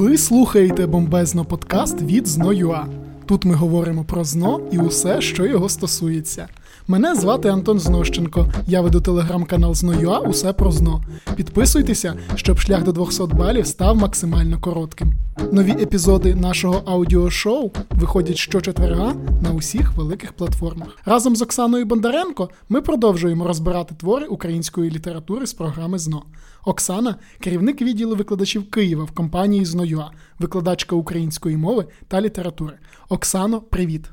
Ви слухаєте бомбезно подкаст від Зно.ua. Тут ми говоримо про зно і усе, що його стосується. Мене звати Антон Знощенко. Я веду телеграм-канал Зно.ua Усе про зно. Підписуйтеся, щоб шлях до 200 балів став максимально коротким. Нові епізоди нашого аудіошоу виходять щочетверга на усіх великих платформах. Разом з Оксаною Бондаренко ми продовжуємо розбирати твори української літератури з програми ЗНО. Оксана керівник відділу викладачів Києва в компанії «Зно.ua», викладачка української мови та літератури. Оксано, привіт.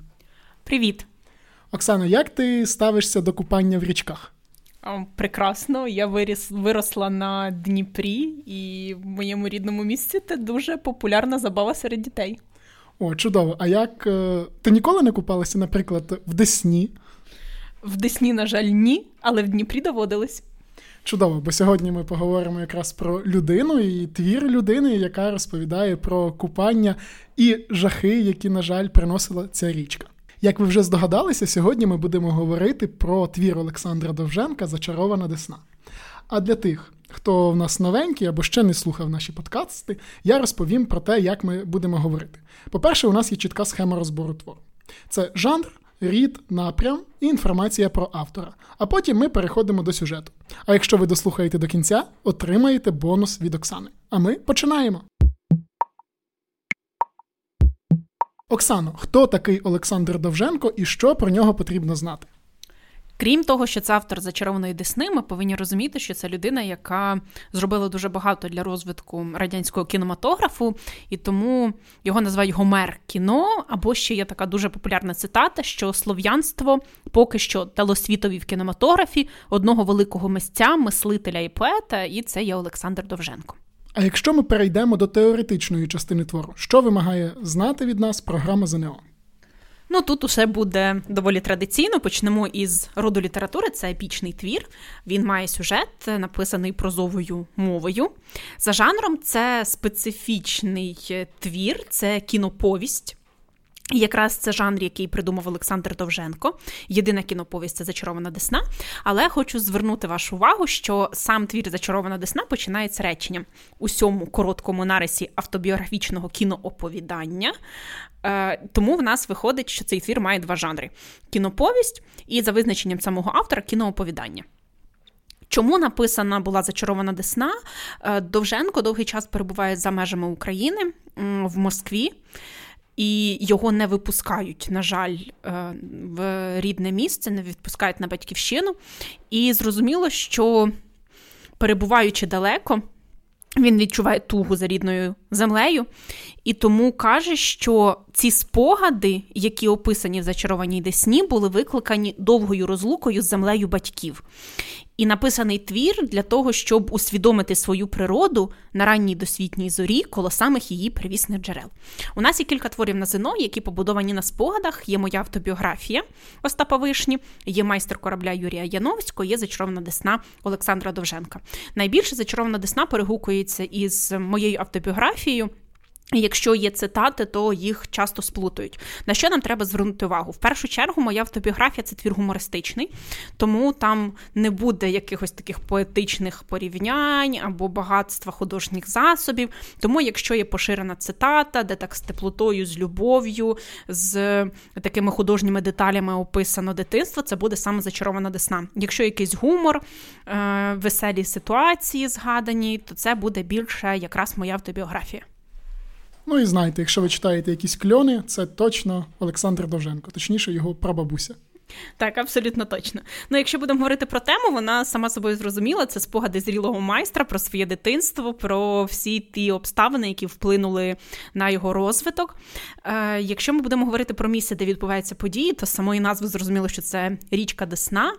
Привіт. Оксано, як ти ставишся до купання в річках? Прекрасно, я виріс, виросла на Дніпрі, і в моєму рідному місці це дуже популярна забава серед дітей. О, чудово. А як е, ти ніколи не купалася, наприклад, в Десні? В Десні, на жаль, ні, але в Дніпрі доводилось. Чудово, бо сьогодні ми поговоримо якраз про людину і твір людини, яка розповідає про купання і жахи, які, на жаль, приносила ця річка. Як ви вже здогадалися, сьогодні ми будемо говорити про твір Олександра Довженка Зачарована Десна. А для тих, хто в нас новенький або ще не слухав наші подкасти, я розповім про те, як ми будемо говорити. По-перше, у нас є чітка схема розбору твору. Це жанр, рід, напрям і інформація про автора. А потім ми переходимо до сюжету. А якщо ви дослухаєте до кінця, отримаєте бонус від Оксани. А ми починаємо. Оксано, хто такий Олександр Довженко і що про нього потрібно знати? Крім того, що це автор зачарованої Десни, ми повинні розуміти, що це людина, яка зробила дуже багато для розвитку радянського кінематографу, і тому його називають Гомер кіно. Або ще є така дуже популярна цитата, що слов'янство поки що дало світові в кінематографі одного великого мисця, мислителя і поета, і це є Олександр Довженко. А якщо ми перейдемо до теоретичної частини твору, що вимагає знати від нас програма ЗНО? Ну тут усе буде доволі традиційно. Почнемо із роду літератури. Це епічний твір. Він має сюжет, написаний прозовою мовою. За жанром, це специфічний твір, це кіноповість. І якраз це жанр, який придумав Олександр Довженко. Єдина кіноповість це зачарована Десна. Але хочу звернути вашу увагу, що сам твір Зачарована Десна починається реченням у сьому короткому нарисі автобіографічного кінооповідання. Е, тому в нас виходить, що цей твір має два жанри: кіноповість і, за визначенням самого автора, кінооповідання. Чому написана була зачарована Десна? Е, Довженко довгий час перебуває за межами України в Москві і його не випускають, на жаль, е, в рідне місце, не відпускають на батьківщину. І зрозуміло, що перебуваючи далеко, він відчуває тугу за рідною землею, і тому каже, що ці спогади, які описані в зачарованій Десні, були викликані довгою розлукою з землею батьків. І написаний твір для того, щоб усвідомити свою природу на ранній досвітній зорі коло самих її привісних джерел. У нас є кілька творів на ЗНО, які побудовані на спогадах. Є моя автобіографія Остапа Вишні, є майстер корабля Юрія Яновського, є зачарована Десна Олександра Довженка. Найбільше зачарована Десна перегукується із моєю автобіографією. Якщо є цитати, то їх часто сплутують. На що нам треба звернути увагу? В першу чергу, моя автобіографія це твір гумористичний, тому там не буде якихось таких поетичних порівнянь або багатства художніх засобів. Тому, якщо є поширена цитата, де так з теплотою, з любов'ю, з такими художніми деталями описано дитинство, це буде саме зачарована десна. Якщо якийсь гумор, е, веселі ситуації згадані, то це буде більше якраз моя автобіографія. Ну і знаєте, якщо ви читаєте якісь кльони, це точно Олександр Довженко, точніше, його прабабуся. Так, абсолютно точно. Ну, якщо будемо говорити про тему, вона сама собою зрозуміла. Це спогади зрілого майстра про своє дитинство, про всі ті обставини, які вплинули на його розвиток. Е, Якщо ми будемо говорити про місце, де відбуваються події, то самої назви зрозуміло, що це річка Десна.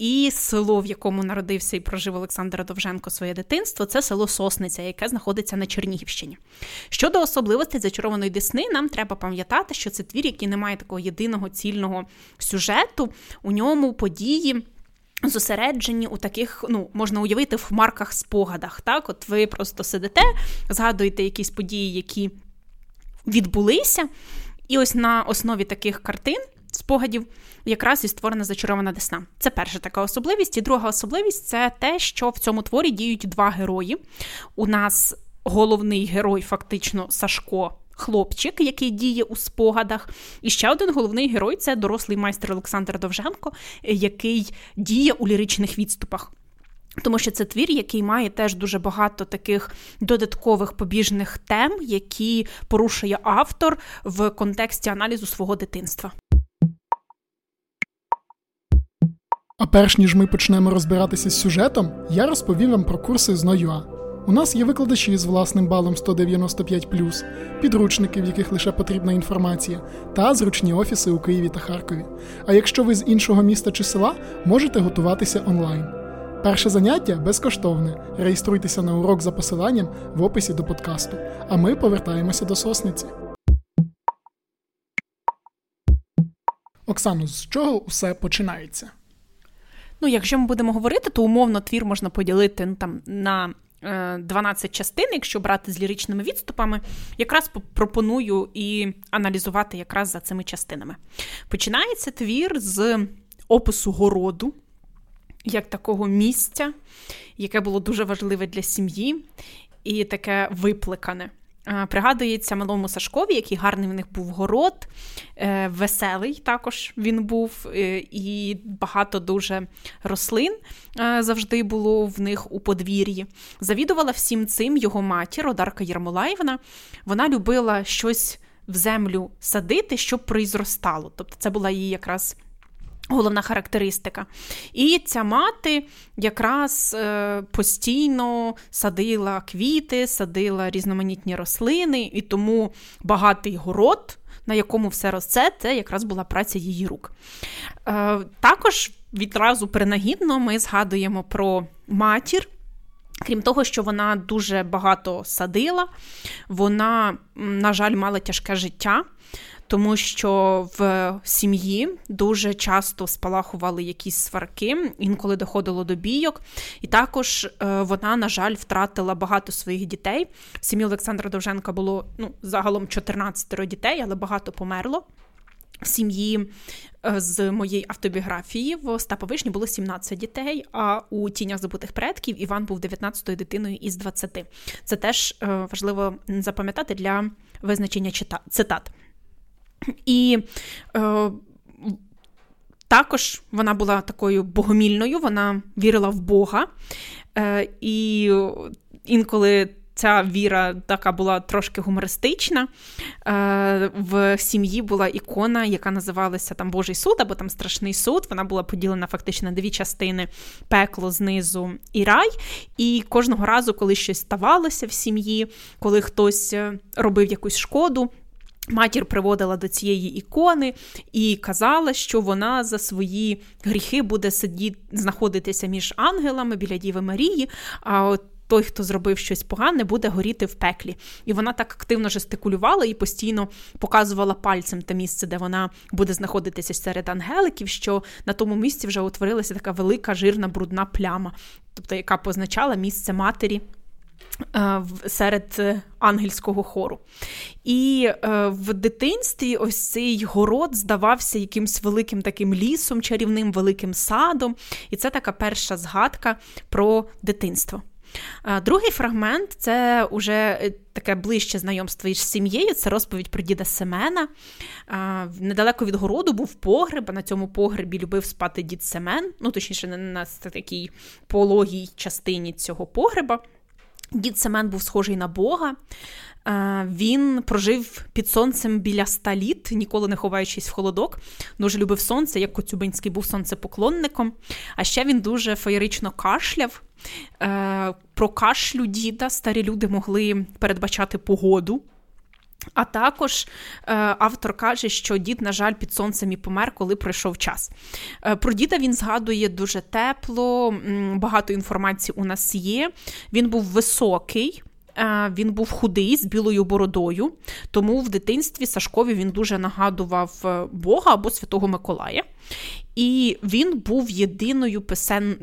І село, в якому народився і прожив Олександр Довженко своє дитинство, це село Сосниця, яке знаходиться на Чернігівщині. Щодо особливостей зачарованої Десни, нам треба пам'ятати, що це твір, який не має такого єдиного цільного сюжету, у ньому події. Зосереджені у таких, ну, можна уявити, в хмарках спогадах. Так, от ви просто сидите, згадуєте якісь події, які відбулися, і ось на основі таких картин спогадів якраз і створена зачарована Десна. Це перша така особливість. І друга особливість це те, що в цьому творі діють два герої. У нас головний герой, фактично Сашко. Хлопчик, який діє у спогадах, і ще один головний герой це дорослий майстер Олександр Довженко, який діє у ліричних відступах. Тому що це твір, який має теж дуже багато таких додаткових побіжних тем, які порушує автор в контексті аналізу свого дитинства. А перш ніж ми почнемо розбиратися з сюжетом, я розповім вам про курси з NoUA. У нас є викладачі з власним балом 195, підручники, в яких лише потрібна інформація, та зручні офіси у Києві та Харкові. А якщо ви з іншого міста чи села, можете готуватися онлайн. Перше заняття безкоштовне. Реєструйтеся на урок за посиланням в описі до подкасту. А ми повертаємося до сосниці. Оксано, з чого усе починається? Ну, якщо ми будемо говорити, то умовно твір можна поділити ну, там на 12 е, частин, якщо брати з ліричними відступами, якраз пропоную і аналізувати якраз за цими частинами. Починається твір з опису городу, як такого місця, яке було дуже важливе для сім'ї, і таке випликане. Пригадується малому Сашкові, який гарний в них був город, е, веселий також він був, е, і багато дуже рослин е, завжди було в них у подвір'ї. Завідувала всім цим його матір, Одарка Єрмолаївна. Вона любила щось в землю садити, щоб призростало. Тобто це була її якраз Головна характеристика. І ця мати якраз е, постійно садила квіти, садила різноманітні рослини, і тому багатий город, на якому все росте, це якраз була праця її рук. Е, також відразу принагідно ми згадуємо про матір. Крім того, що вона дуже багато садила, вона, на жаль, мала тяжке життя тому що в сім'ї дуже часто спалахували якісь сварки, інколи доходило до бійок. І також е, вона, на жаль, втратила багато своїх дітей. В сім'ї Олександра Довженка було ну, загалом 14 дітей, але багато померло. В сім'ї е, з моєї автобіографії в Остапа Вишні було 17 дітей, а у тінях забутих предків Іван був 19-ю дитиною із 20. Це теж е, важливо запам'ятати для визначення цитат. І е, також вона була такою богомільною, вона вірила в Бога. Е, І інколи. Ця віра така була трошки гумористична. Е, в сім'ї була ікона, яка називалася там Божий суд або там Страшний суд. Вона була поділена фактично на дві частини пекло знизу і рай. І кожного разу, коли щось ставалося в сім'ї, коли хтось е, робив якусь шкоду, Матір приводила до цієї ікони і казала, що вона за свої гріхи буде сидіти, знаходитися між ангелами біля Діви Марії. А от той, хто зробив щось погане, буде горіти в пеклі. І вона так активно жестикулювала і постійно показувала пальцем те місце, де вона буде знаходитися серед ангеликів, що на тому місці вже утворилася така велика жирна брудна пляма, тобто яка позначала місце матері. Е, серед е, ангельського хору. І е, в дитинстві ось цей город здавався якимсь великим таким лісом, чарівним великим садом. І це така перша згадка про дитинство. Другий фрагмент це вже таке ближче знайомство із сім'єю. Це розповідь про діда Семена. Недалеко від городу був погреб, а на цьому погребі любив спати дід Семен, ну точніше, на такій пологій частині цього погреба. Дід Семен був схожий на Бога. Е, він прожив під сонцем біля ста літ, ніколи не ховаючись в холодок. Дуже любив сонце, як Коцюбинський був сонцепоклонником. А ще він дуже феєрично кашляв. Е, про кашлю діда старі люди могли передбачати погоду. А також е, автор каже, що дід, на жаль, під сонцем і помер, коли пройшов час. Е, про діда він згадує дуже тепло, багато інформації у нас є. Він був високий. Е, він був худий з білою бородою, тому в дитинстві Сашкові він дуже нагадував Бога або Святого Миколая. І він був єдиною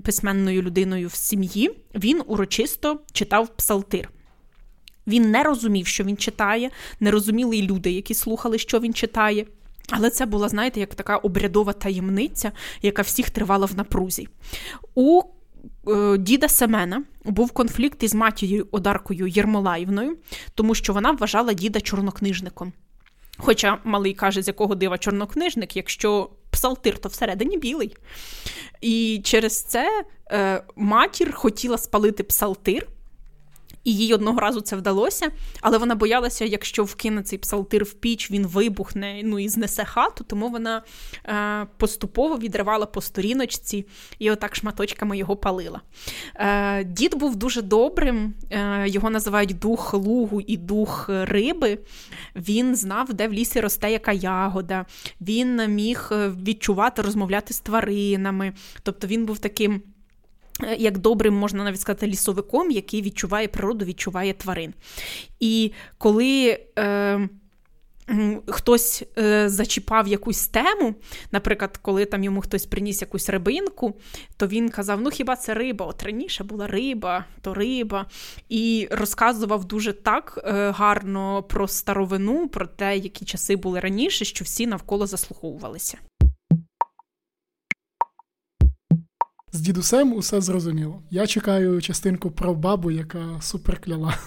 письменною людиною в сім'ї. Він урочисто читав псалтир. Він не розумів, що він читає, не розуміли й люди, які слухали, що він читає. Але це була, знаєте, як така обрядова таємниця, яка всіх тривала в напрузі. У е, діда Семена був конфлікт із матір'ю Одаркою Єрмолаївною, тому що вона вважала діда чорнокнижником. Хоча малий каже, з якого дива чорнокнижник, якщо псалтир, то всередині білий. І через це е, матір хотіла спалити псалтир. І їй одного разу це вдалося, але вона боялася, якщо вкине цей псалтир в піч, він вибухне ну і знесе хату, тому вона е, поступово відривала по сторіночці і отак шматочками його палила. Е, Дід був дуже добрим, е, його називають дух лугу і дух риби. Він знав, де в лісі росте яка ягода, він міг е, відчувати, розмовляти з тваринами. Тобто він був таким. Е, як добрим, можна навіть сказати, лісовиком, який відчуває природу, відчуває тварин. І коли е, хтось е, зачіпав якусь тему, наприклад, коли там йому хтось приніс якусь рибинку, то він казав: ну хіба це риба? От раніше була риба, то риба. І розказував дуже так е, гарно про старовину, про те, які часи були раніше, що всі навколо заслуховувалися. З дідусем усе зрозуміло. Я чекаю частинку про бабу, яка суперкляла.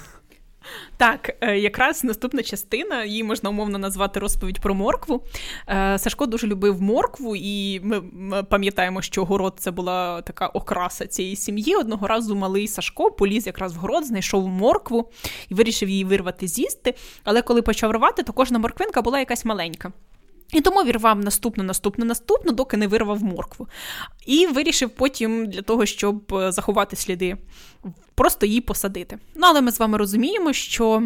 Так, е, якраз наступна частина, її можна умовно назвати розповідь про моркву. Е, Сашко дуже любив моркву, і ми пам'ятаємо, що город це була така окраса цієї сім'ї. Одного разу малий Сашко поліз якраз в город, знайшов моркву і вирішив її вирвати з'їсти. Але коли почав рвати, то кожна морквинка була якась маленька. І тому вірвав наступну, наступну, наступну, доки не вирвав моркву. І вирішив потім для того, щоб е, заховати сліди, просто її посадити. Ну, але ми з вами розуміємо, що.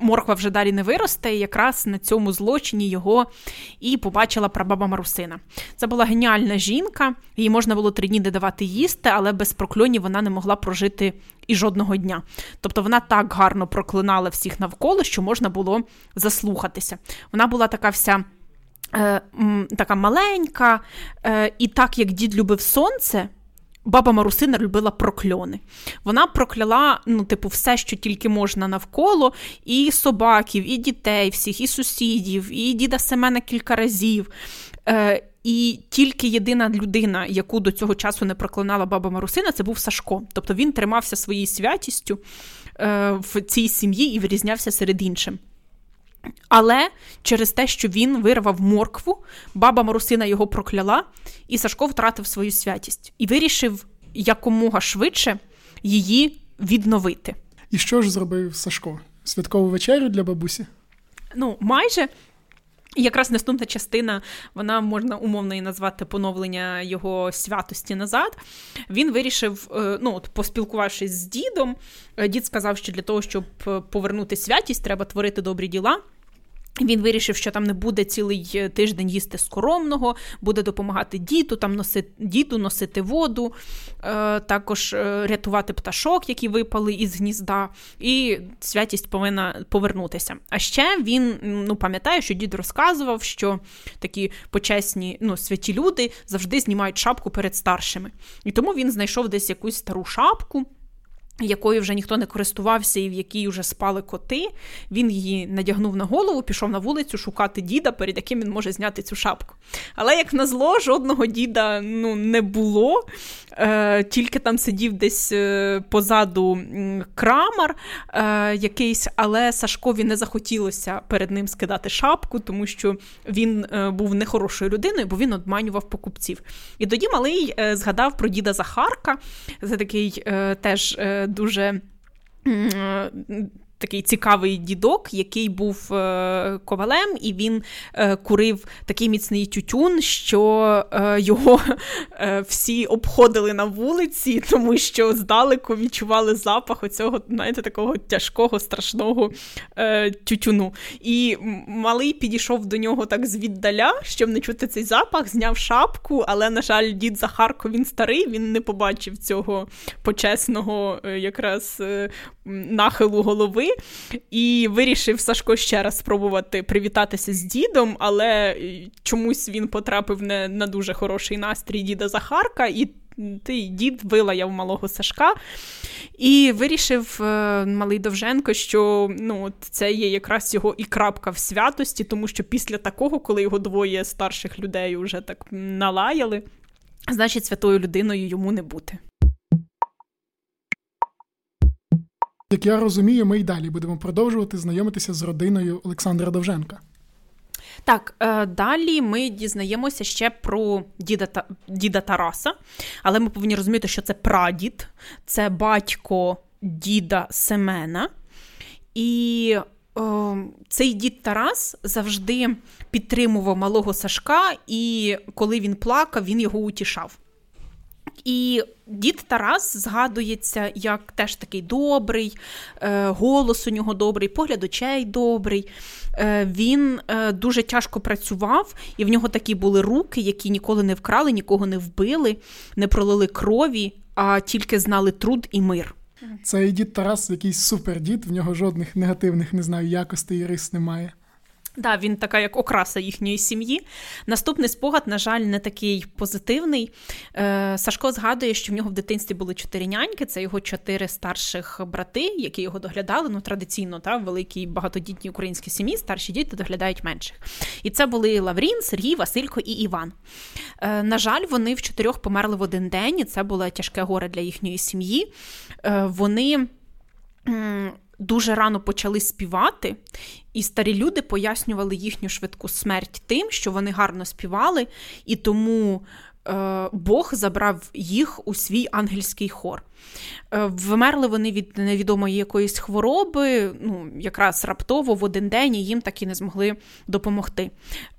Морква вже далі не виросте, і якраз на цьому злочині його і побачила прабаба Марусина. Це була геніальна жінка, їй можна було три дні не давати їсти, але без прокльонів вона не могла прожити і жодного дня. Тобто вона так гарно проклинала всіх навколо, що можна було заслухатися. Вона була така вся така маленька, е, і так як дід любив сонце. Баба Марусина любила прокльони. Вона прокляла, ну, типу, все, що тільки можна навколо, і собаків, і дітей, всіх, і сусідів, і діда Семена кілька разів. Е, І тільки єдина людина, яку до цього часу не проклинала баба Марусина, це був Сашко. Тобто він тримався своєю святістю е, в цій сім'ї і вирізнявся серед іншим. Але через те, що він вирвав моркву, баба Марусина його прокляла, і Сашко втратив свою святість і вирішив якомога швидше її відновити. І що ж зробив Сашко? Святкову вечерю для бабусі? Ну, майже. якраз наступна частина, вона можна умовно і назвати поновлення його святості назад. Він вирішив, е, ну, от, поспілкувавшись з дідом, е, дід сказав, що для того, щоб е, повернути святість, треба творити добрі діла. Він вирішив, що там не буде цілий е, тиждень їсти скоромного, буде допомагати діту, там носити діту, носити воду, е, також е, рятувати пташок, які випали із гнізда, і святість повинна повернутися. А ще він ну, пам'ятає, що дід розказував, що такі почесні ну, святі люди завжди знімають шапку перед старшими. І тому він знайшов десь якусь стару шапку якою вже ніхто не користувався і в якій вже спали коти, він її надягнув на голову, пішов на вулицю шукати діда, перед яким він може зняти цю шапку. Але, як на зло, жодного діда ну, не було, е, тільки там сидів десь е, позаду крамар е, якийсь, але Сашкові не захотілося перед ним скидати шапку, тому що він е, був нехорошою людиною, бо він обманював покупців. І тоді малий е, згадав про діда Захарка, це такий е, теж дуже такий цікавий дідок, який був е, ковалем, і він е, курив такий міцний тютюн, що е, його всі обходили на вулиці, тому що здалеку відчували запах оцього, знаєте, такого тяжкого, страшного тютюну. І малий підійшов до нього так звіддаля, щоб не чути цей запах, зняв шапку, але, на жаль, дід Захарко він старий, він не побачив цього почесного якраз нахилу голови. І вирішив Сашко ще раз спробувати привітатися з дідом, але чомусь він потрапив не на дуже хороший настрій діда Захарка, і той дід вилаяв малого Сашка. І вирішив е, малий Довженко, що ну, це є якраз його і крапка в святості, тому що після такого, коли його двоє старших людей вже так налаяли, значить, святою людиною йому не бути. Як я розумію, ми й далі будемо продовжувати знайомитися з родиною Олександра Довженка. Так, е, далі ми дізнаємося ще про діда діда Тараса, але ми повинні розуміти, що це прадід, це батько діда Семена. І о, цей дід Тарас завжди підтримував малого Сашка, і коли він плакав, він його утішав. І дід Тарас згадується як теж такий добрий, е, голос у нього добрий, погляд очей добрий. Е, він е, дуже тяжко працював, і в нього такі були руки, які ніколи не вкрали, нікого не вбили, не пролили крові, а тільки знали труд і мир. Цей дід Тарас якийсь супердід, в нього жодних негативних не знаю, якостей і рис немає. Да, він така, як окраса їхньої сім'ї. Наступний спогад, на жаль, не такий позитивний. Е, Сашко згадує, що в нього в дитинстві були чотири няньки. Це його чотири старших брати, які його доглядали. Ну, традиційно, та, в великій багатодітній українській сім'ї старші діти доглядають менших. І це були Лаврін, Сергій, Василько і Іван. Е, На жаль, вони в чотирьох померли в один день. і Це було тяжке горе для їхньої сім'ї. Е, Вони дуже рано почали співати, і старі люди пояснювали їхню швидку смерть тим, що вони гарно співали, і тому Бог забрав їх у свій ангельський хор. Е, вмерли вони від невідомої якоїсь хвороби, ну, якраз раптово в один день і їм так і не змогли допомогти.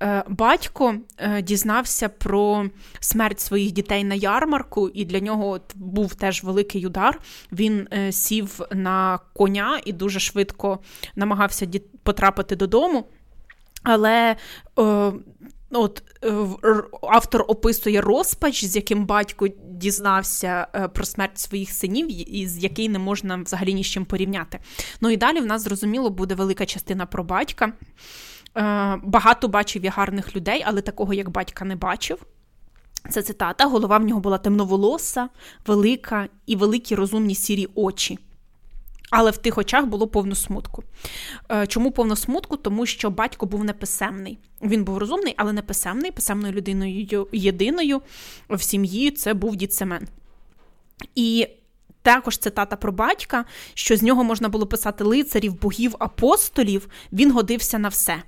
Е, батько дізнався про смерть своїх дітей на ярмарку, і для нього був теж великий удар. Він сів на коня і дуже швидко намагався потрапити додому. Але От е, автор описує розпач, з яким батько дізнався е, про смерть своїх синів, і з який не можна взагалі ні з чим порівняти. Ну і далі в нас зрозуміло буде велика частина про батька. Е, багато бачив я гарних людей, але такого як батька не бачив. Це цитата. Голова в нього була темноволоса, велика і великі розумні сірі очі. Але в тих очах було повно смутку. Е, чому повно смутку? Тому що батько був неписемний. Він був розумний, але неписемний. Писемною людиною єдиною в сім'ї це був дід Семен. І також цитата про батька, що з нього можна було писати лицарів, богів, апостолів, він годився на все.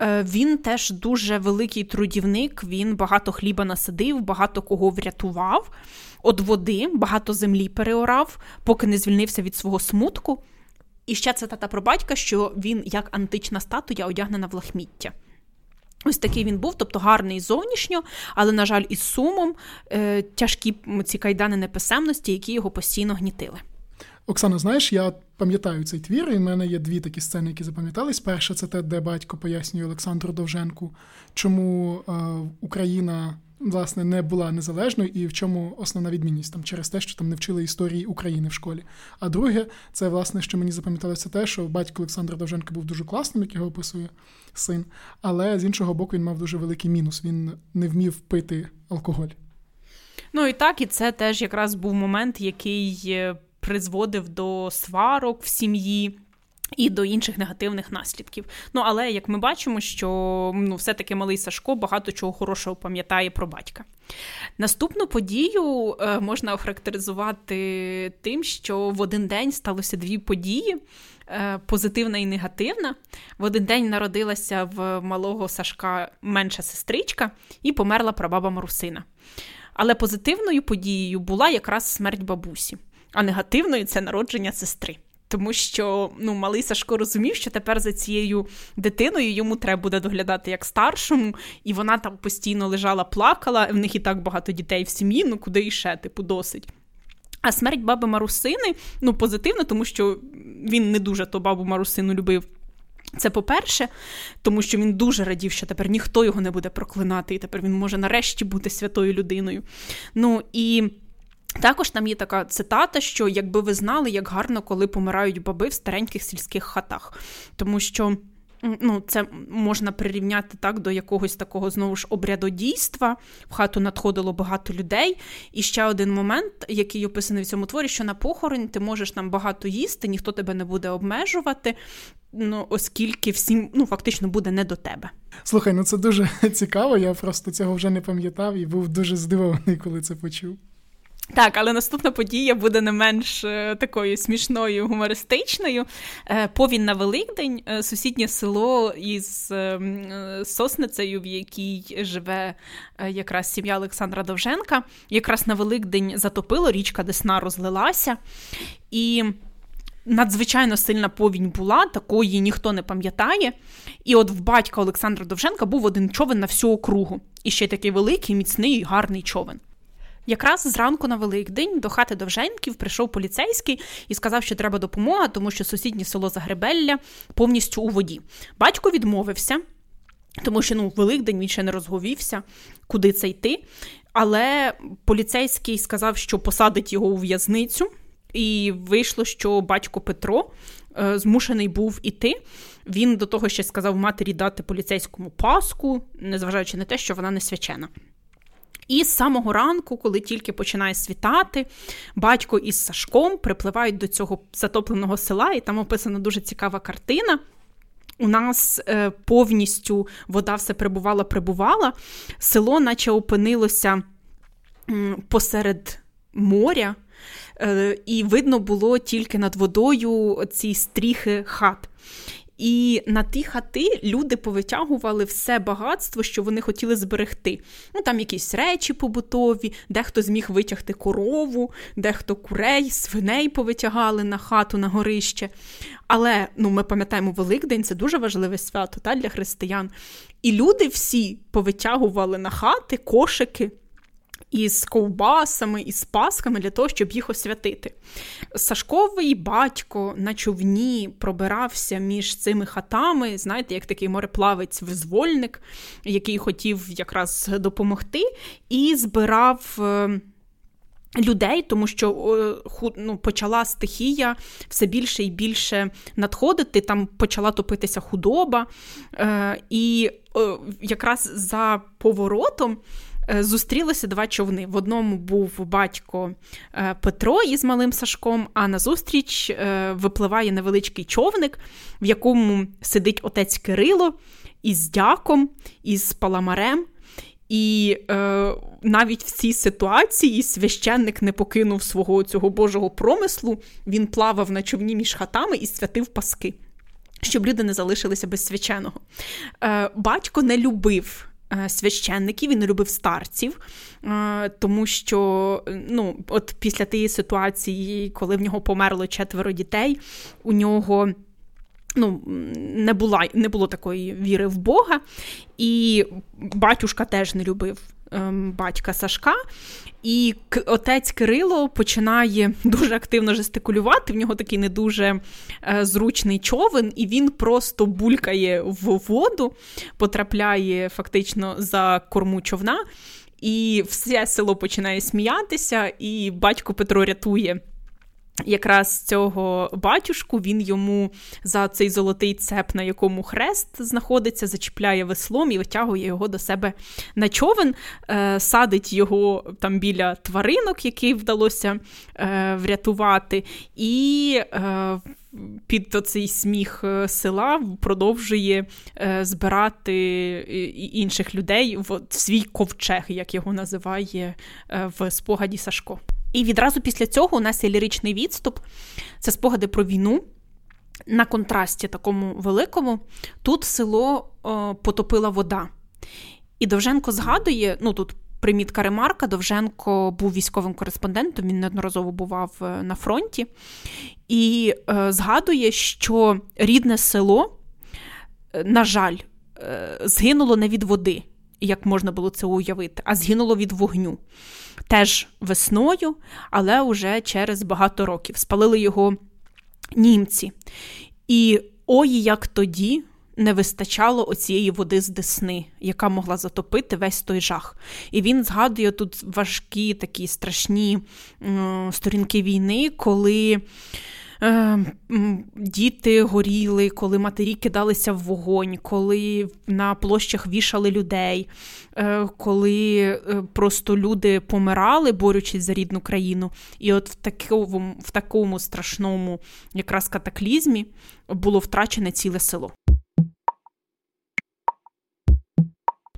Е, він теж дуже великий трудівник, він багато хліба насадив, багато кого врятував від води, багато землі переорав, поки не звільнився від свого смутку. І ще цитата про батька, що він, як антична статуя, одягнена в лахміття. Ось такий він був, тобто гарний зовнішньо, але, на жаль, із сумом е, тяжкі ці кайдани неписемності, які його постійно гнітили. Оксана, знаєш, я пам'ятаю цей твір, і в мене є дві такі сцени, які запам'ятались. Перша це те, де батько пояснює Олександру Довженку, чому е, Україна власне не була незалежною і в чому основна відмінність там через те, що там не вчили історії України в школі. А друге, це власне, що мені запам'яталося, те, що батько Олександра Довженка був дуже класним, як його описує син, але з іншого боку, він мав дуже великий мінус. Він не вмів пити алкоголь. Ну і так, і це теж якраз був момент, який е, призводив до сварок в сім'ї. І до інших негативних наслідків. Ну, але як ми бачимо, що ну, все-таки малий Сашко багато чого хорошого пам'ятає про батька. Наступну подію е, можна охарактеризувати тим, що в один день сталося дві події: е, позитивна і негативна. В один день народилася в малого Сашка менша сестричка і померла прабаба Марусина. Але позитивною подією була якраз смерть бабусі, а негативною це народження сестри. Тому що ну, малий Сашко розумів, що тепер за цією дитиною йому треба буде доглядати як старшому, і вона там постійно лежала, плакала. В них і так багато дітей в сім'ї, ну куди іще, типу, досить. А смерть баби Марусини ну, позитивно, тому що він не дуже то бабу Марусину любив. Це по-перше, тому що він дуже радів, що тепер ніхто його не буде проклинати, і тепер він може нарешті бути святою людиною. Ну і. Також там є така цитата, що якби ви знали, як гарно, коли помирають баби в стареньких сільських хатах, тому що. Ну, це можна прирівняти так до якогось такого знову ж обрядодійства. В хату надходило багато людей. І ще один момент, який описаний в цьому творі, що на похорон ти можеш там багато їсти, ніхто тебе не буде обмежувати, ну оскільки всім ну фактично буде не до тебе. Слухай, ну це дуже цікаво. Я просто цього вже не пам'ятав і був дуже здивований, коли це почув. Так, але наступна подія буде не менш е, такою смішною, гумористичною. Е, повінь на Великдень, е, сусіднє село із Сосницею, в якій живе якраз сім'я Олександра Довженка. Якраз на Великдень затопило, річка Десна розлилася. І надзвичайно сильна повінь була, такої ніхто не пам'ятає. І от в батька Олександра Довженка був один човен на всю округу. І ще такий великий, міцний гарний човен. Якраз зранку на Великдень до хати Довженків прийшов поліцейський і сказав, що треба допомога, тому що сусіднє село Загребелля повністю у воді. Батько відмовився, тому що ну, Великдень він ще не розговівся, куди це йти. Але поліцейський сказав, що посадить його у в'язницю, і вийшло, що батько Петро е, змушений був іти. Він до того ще сказав матері дати поліцейському паску, незважаючи на те, що вона не свячена. І з самого ранку, коли тільки починає світати, батько із Сашком припливають до цього затопленого села, і там описана дуже цікава картина. У нас е, повністю вода все прибувала, прибувала. Село, наче опинилося посеред моря, е, і видно було тільки над водою ці стріхи хат. І на ті хати люди повитягували все багатство, що вони хотіли зберегти. Ну там якісь речі побутові, дехто зміг витягти корову, дехто курей, свиней повитягали на хату, на горище. Але ну, ми пам'ятаємо, Великдень це дуже важливе свято та, для християн. І люди всі повитягували на хати кошики із ковбасами, із пасками для того, щоб їх освятити. Сашковий батько на човні пробирався між цими хатами, знаєте, як такий мореплавець-визвольник, який хотів якраз допомогти, і збирав. Е, людей, тому що ну, почала стихія все більше і більше надходити, там почала топитися худоба. Е, І якраз за поворотом Е, зустрілися два човни. В одному був батько е, Петро із малим Сашком, а назустріч е, випливає невеличкий човник, в якому сидить отець Кирило із дяком, із паламарем. І е, навіть в цій ситуації священник не покинув свого цього Божого промислу, він плавав на човні між хатами і святив паски, щоб люди не залишилися без свяченого. Е, Батько не любив Е, священників, він любив старців, е, тому що ну, от після тієї ситуації, коли в нього померло четверо дітей, у нього. Ну, не була, не було такої віри в Бога, і батюшка теж не любив ем, батька Сашка. І отець Кирило починає дуже активно жестикулювати. В нього такий не дуже е, зручний човен, і він просто булькає в воду, потрапляє фактично за корму човна, і все село починає сміятися, і батько Петро рятує якраз цього батюшку він йому за цей золотий цеп, на якому хрест знаходиться, зачіпляє веслом і витягує його до себе на човен, е, садить його там біля тваринок, який вдалося е, врятувати, і е, під цей сміх села продовжує збирати інших людей в свій ковчег, як його називає в спогаді Сашко. І відразу після цього у нас є ліричний відступ, це спогади про війну. На контрасті такому великому, тут село о, потопила вода. І Довженко згадує: ну тут примітка ремарка, Довженко був військовим кореспондентом, він неодноразово бував е, на фронті, і е, згадує, що рідне село, е, на жаль, е, згинуло не від води, як можна було це уявити, а згинуло від вогню теж весною, але уже через багато років. Спалили його німці. І ой, як тоді не вистачало оцієї води з Десни, яка могла затопити весь той жах. І він згадує тут важкі такі страшні сторінки війни, коли. Е, діти горіли, коли матері кидалися в вогонь, коли на площах вішали людей, е, коли е, просто люди помирали, борючись за рідну країну. І от в такому, в такому страшному якраз катаклізмі було втрачене ціле село.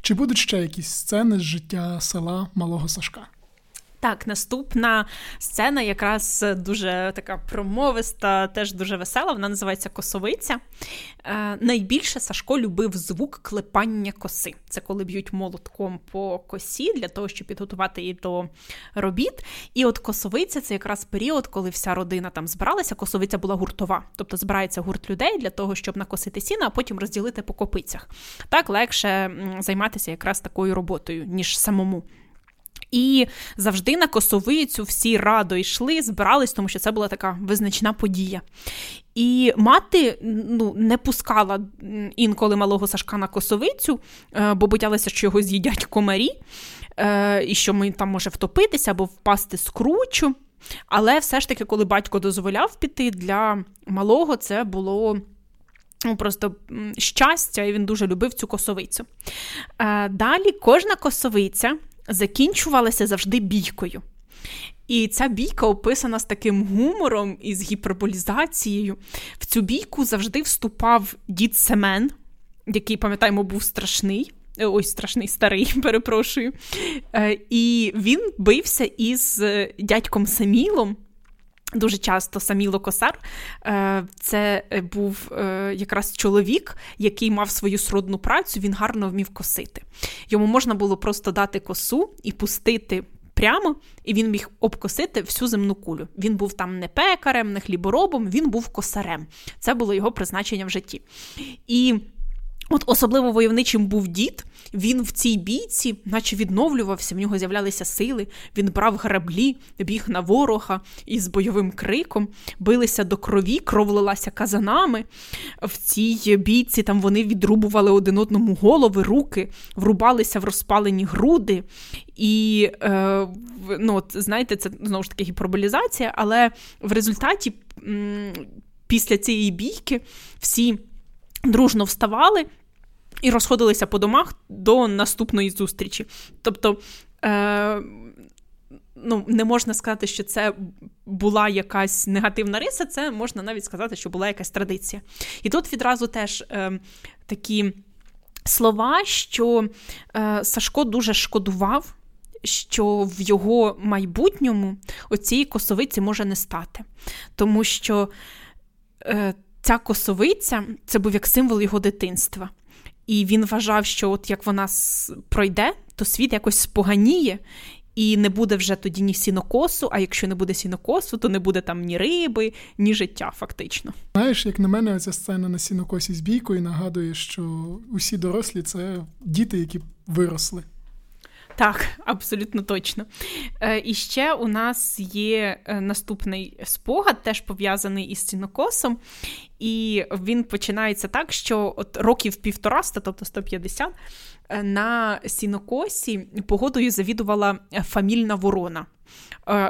Чи будуть ще якісь сцени з життя села Малого Сашка? Так, наступна сцена якраз дуже така промовиста, теж дуже весела. Вона називається Косовиця. Е, Найбільше Сашко любив звук клепання коси. Це коли б'ють молотком по косі для того, щоб підготувати її до робіт. І от косовиця це якраз період, коли вся родина там збиралася. Косовиця була гуртова, тобто збирається гурт людей для того, щоб накосити сіна, а потім розділити по копицях. Так легше займатися якраз такою роботою, ніж самому. І завжди на косовицю всі радо йшли, збирались, тому що це була така визначна подія. І мати ну, не пускала інколи малого Сашка на косовицю, е, бо боялася, що його з'їдять комарі, е, і що ми там може втопитися або впасти з кручу. Але все ж таки, коли батько дозволяв піти для малого, це було. Ну, просто щастя, і він дуже любив цю косовицю. Е, далі кожна косовиця закінчувалася завжди бійкою. І ця бійка описана з таким гумором і з гіперболізацією. В цю бійку завжди вступав дід Семен, який, пам'ятаємо, був страшний. Е, ось страшний старий, перепрошую. Е, і він бився із дядьком Самілом. Дуже часто Саміло Косар е, це був е, якраз чоловік, який мав свою сродну працю, він гарно вмів косити. Йому можна було просто дати косу і пустити прямо, і він міг обкосити всю земну кулю. Він був там не пекарем, не хліборобом, він був косарем. Це було його призначення в житті. І От особливо войовничим був дід, він в цій бійці, наче відновлювався, в нього з'являлися сили, він брав граблі, біг на ворога із бойовим криком, билися до крові, кров лилася казанами. В цій бійці там вони відрубували один одному голови, руки, врубалися в розпалені груди. І, е, ну, от, знаєте, це знову ж таки гіперболізація, але в результаті м- після цієї бійки всі дружно вставали і розходилися по домах до наступної зустрічі. Тобто. Е- Ну, не можна сказати, що це була якась негативна риса, це можна навіть сказати, що була якась традиція. І тут відразу теж е, такі слова, що е, Сашко дуже шкодував, що в його майбутньому оцієї косовиці може не стати. Тому що е, ця косовиця це був як символ його дитинства. І він вважав, що от як вона пройде, то світ якось споганіє. І не буде вже тоді ні сінокосу, а якщо не буде сінокосу, то не буде там ні риби, ні життя, фактично. Знаєш, як на мене, ця сцена на сінокосі з бійкою нагадує, що усі дорослі це діти, які виросли. Так, абсолютно точно. Е, І ще у нас є е, наступний спогад, теж пов'язаний із сінокосом. І він починається так, що от років півтораста, тобто 150, е, на сінокосі погодою завідувала фамільна ворона.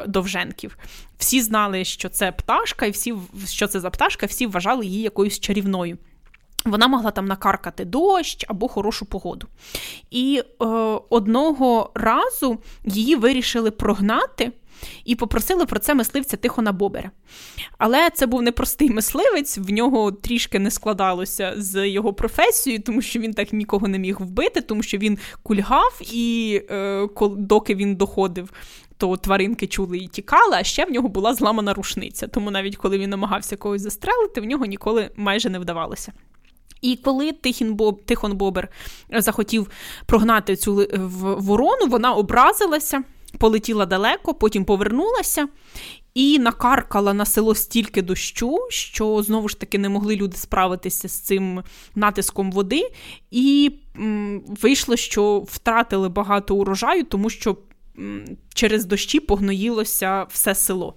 Довженків. Всі знали, що це пташка, і всі, що це за пташка, всі вважали її якоюсь чарівною. Вона могла там накаркати дощ або хорошу погоду. І е, одного разу її вирішили прогнати. І попросили про це мисливця Тихона Бобера. Але це був непростий мисливець, в нього трішки не складалося з його професією, тому що він так нікого не міг вбити, тому що він кульгав, і е, доки він доходив, то тваринки чули і тікали, а ще в нього була зламана рушниця. Тому навіть коли він намагався когось застрелити, в нього ніколи майже не вдавалося. І коли Тихін Боб, Тихон Бобер захотів прогнати цю ворону, вона образилася, полетіла далеко, потім повернулася і накаркала на село стільки дощу, що знову ж таки не могли люди справитися з цим натиском води, і м, вийшло, що втратили багато урожаю, тому що м, через дощі погноїлося все село.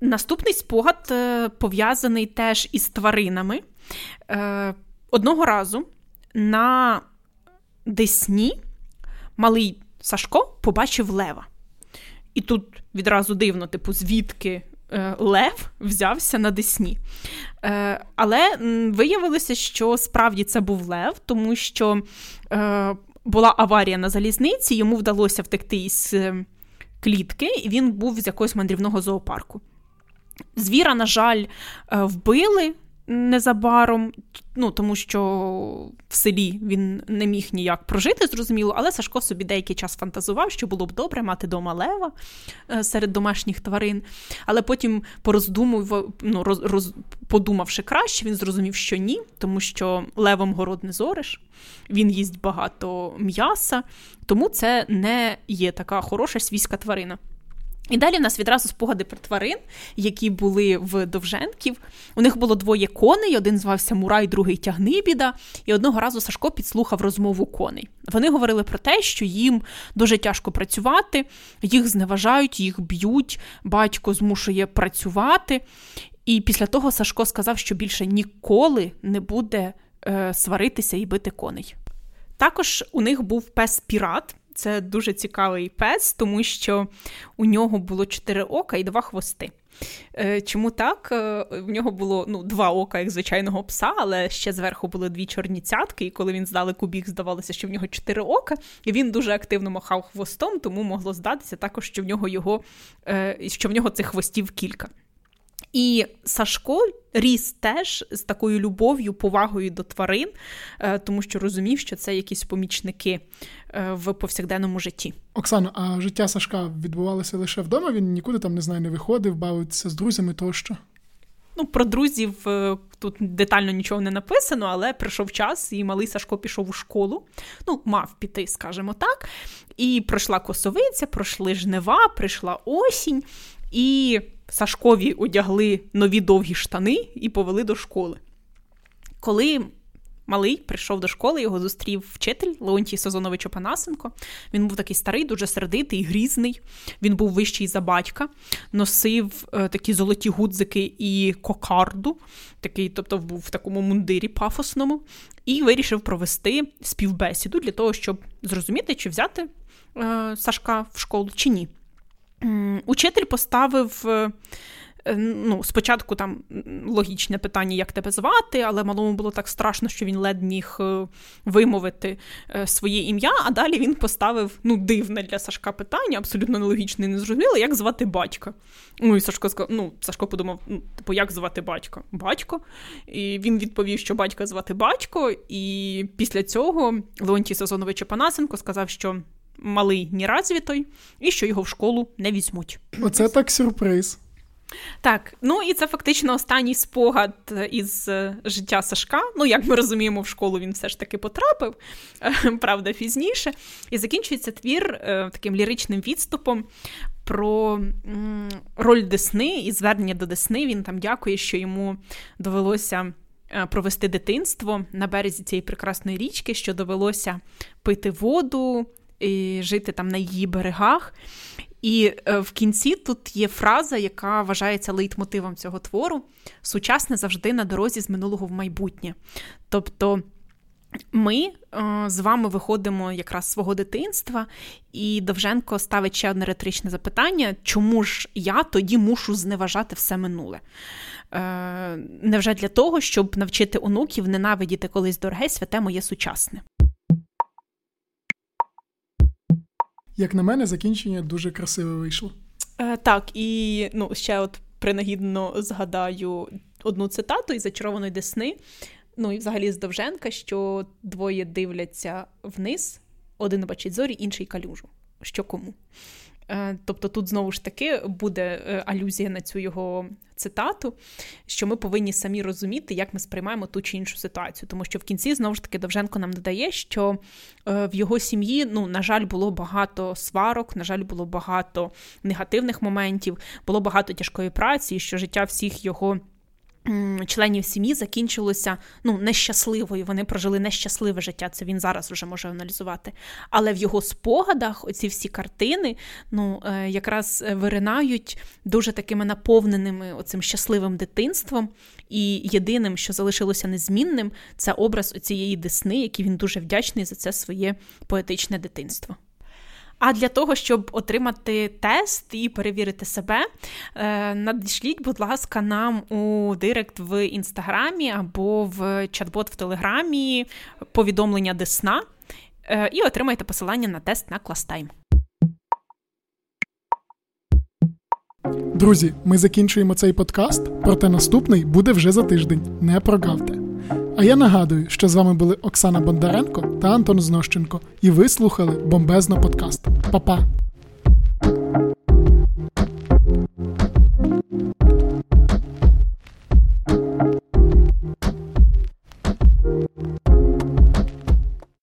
Наступний спогад е, пов'язаний теж із тваринами. Е, Одного разу на Десні малий Сашко побачив лева. І тут відразу дивно, типу, звідки е, Лев взявся на Десні. Е, Але виявилося, що справді це був Лев, тому що була аварія на залізниці, йому вдалося втекти із клітки, і він був з якогось мандрівного зоопарку. Звіра, на жаль, вбили незабаром, ну тому що в селі він не міг ніяк прожити, зрозуміло, але Сашко собі деякий час фантазував, що було б добре мати дома лева е, серед домашніх тварин. Але потім пороздумував, ну, роз, роз, подумавши краще, він зрозумів, що ні, тому що левом город не зориш, він їсть багато м'яса, тому це не є така хороша свійська тварина. І далі в нас відразу спогади про тварин, які були в Довженків. У них було двоє коней: один звався Мурай, другий Тягнибіда. І одного разу Сашко підслухав розмову коней. Вони говорили про те, що їм дуже тяжко працювати, їх зневажають, їх б'ють, батько змушує працювати. І після того Сашко сказав, що більше ніколи не буде е, сваритися і бити коней. Також у них був пес Пірат. Це дуже цікавий пес, тому що у нього було чотири ока і два хвости. Е, чому так? Е, в нього було ну, два ока, як звичайного пса, але ще зверху були дві чорні цятки, і коли він здалеку біг, здавалося, що в нього чотири ока, і він дуже активно махав хвостом, тому могло здатися також, що в нього його, е, що в нього цих хвостів кілька. І Сашко ріс теж з такою любов'ю, повагою до тварин, е, тому що розумів, що це якісь помічники е, в повсякденному житті. Оксано, а життя Сашка відбувалося лише вдома? Він нікуди там не знаю, не виходив, бавився з друзями тощо. Ну, про друзів е, тут детально нічого не написано, але прийшов час, і малий Сашко пішов у школу. Ну, мав піти, скажімо так. І пройшла косовиця, пройшли жнива, прийшла осінь. І Сашкові одягли нові довгі штани і повели до школи. Коли малий прийшов до школи, його зустрів вчитель Леонтій Сазонович Опанасенко. Він був такий старий, дуже сердитий, грізний. Він був вищий за батька, носив е, такі золоті гудзики і кокарду, такий, тобто був в такому мундирі пафосному, і вирішив провести співбесіду для того, щоб зрозуміти, чи взяти е, Сашка в школу, чи ні. Учитель поставив. Е, ну, Спочатку там логічне питання, як тебе звати, але малому було так страшно, що він ледь міг е, вимовити е, своє ім'я, а далі він поставив ну, дивне для Сашка питання, абсолютно нелогічне і незрозуміле, як звати батька. Ну, і Сашко сказав, ну, Сашко подумав, ну, типу, як звати батька? Батько. І він відповів, що батька звати батько. І після цього Леонтій Сазонович Панасенко сказав, що малий неразвітой, і що його в школу не візьмуть. Оце так сюрприз. Так, ну і це фактично останній спогад із е, життя Сашка. Ну, як ми розуміємо, в школу він все ж таки потрапив, е, правда, пізніше. І закінчується твір е, таким ліричним відступом про роль Десни і звернення до Десни. Він там дякує, що йому довелося. Провести дитинство на березі цієї прекрасної річки, що довелося пити воду, і жити там на її берегах. І е, в кінці тут є фраза, яка вважається лейтмотивом цього твору: сучасне завжди на дорозі з минулого в майбутнє. Тобто. Ми е, з вами виходимо якраз з свого дитинства, і Довженко ставить ще одне риторичне запитання: чому ж я тоді мушу зневажати все минуле? Е, Невже для того, щоб навчити онуків ненавидіти колись дороге святе моє сучасне? Як на мене, закінчення дуже красиве вийшло. Е, Так, і ну, ще от принагідно згадаю одну цитату із зачарованої Десни. Ну і взагалі з Довженка, що двоє дивляться вниз, один бачить зорі, інший калюжу. Що кому? Е, тобто тут знову ж таки буде е, алюзія на цю його цитату, що ми повинні самі розуміти, як ми сприймаємо ту чи іншу ситуацію. Тому що в кінці знову ж таки Довженко нам додає, що е, в його сім'ї, ну, на жаль, було багато сварок, на жаль, було багато негативних моментів, було багато тяжкої праці, і що життя всіх його членів сім'ї закінчилося ну, нещасливою. Вони прожили нещасливе життя. Це він зараз вже може аналізувати. Але в його спогадах оці всі картини ну, е, якраз виринають дуже такими наповненими оцим щасливим дитинством. І єдиним, що залишилося незмінним, це образ оцієї десни, який він дуже вдячний за це своє поетичне дитинство. А для того, щоб отримати тест і перевірити себе, е, надішліть, будь ласка, нам у директ в інстаграмі або в чат-бот в Телеграмі повідомлення Десна е, і отримайте посилання на тест на кластайм. Друзі, ми закінчуємо цей подкаст, проте наступний буде вже за тиждень. Не прогавте. А я нагадую, що з вами були Оксана Бондаренко та Антон Знощенко, і ви слухали бомбезно подкаст. Па-па!